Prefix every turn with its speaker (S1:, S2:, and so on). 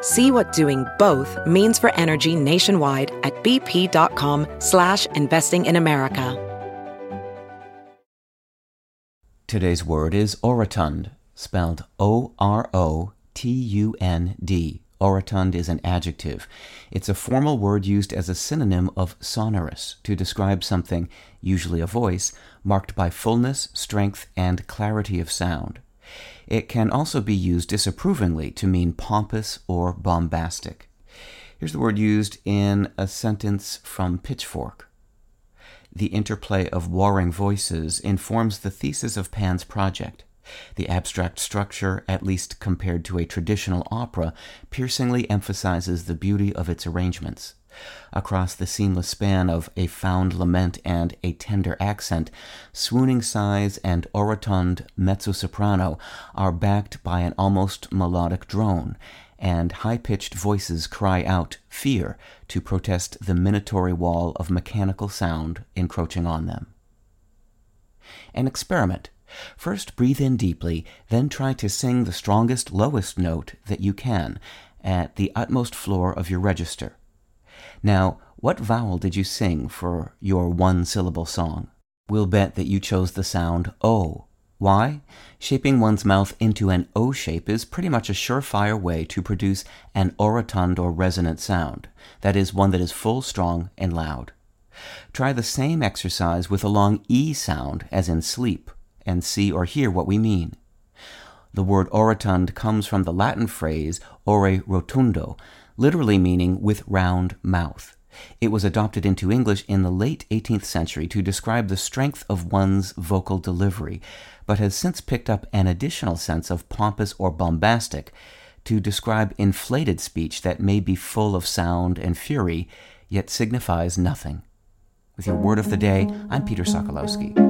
S1: See what doing both means for energy nationwide at bp.com slash investing in America.
S2: Today's word is orotund, spelled O-R-O-T-U-N-D. Orotund is an adjective. It's a formal word used as a synonym of sonorous to describe something, usually a voice, marked by fullness, strength, and clarity of sound. It can also be used disapprovingly to mean pompous or bombastic. Here's the word used in a sentence from Pitchfork. The interplay of warring voices informs the thesis of Pan's project. The abstract structure, at least compared to a traditional opera, piercingly emphasizes the beauty of its arrangements. Across the seamless span of a found lament and a tender accent, swooning sighs and orotund mezzo soprano are backed by an almost melodic drone, and high pitched voices cry out fear to protest the minatory wall of mechanical sound encroaching on them. An experiment. First breathe in deeply, then try to sing the strongest lowest note that you can at the utmost floor of your register. Now, what vowel did you sing for your one syllable song? We'll bet that you chose the sound O. Why? Shaping one's mouth into an O shape is pretty much a surefire way to produce an orotund or resonant sound, that is, one that is full, strong, and loud. Try the same exercise with a long E sound, as in sleep, and see or hear what we mean. The word orotund comes from the Latin phrase ore rotundo, literally meaning with round mouth. It was adopted into English in the late 18th century to describe the strength of one's vocal delivery, but has since picked up an additional sense of pompous or bombastic to describe inflated speech that may be full of sound and fury, yet signifies nothing. With your word of the day, I'm Peter Sokolowski.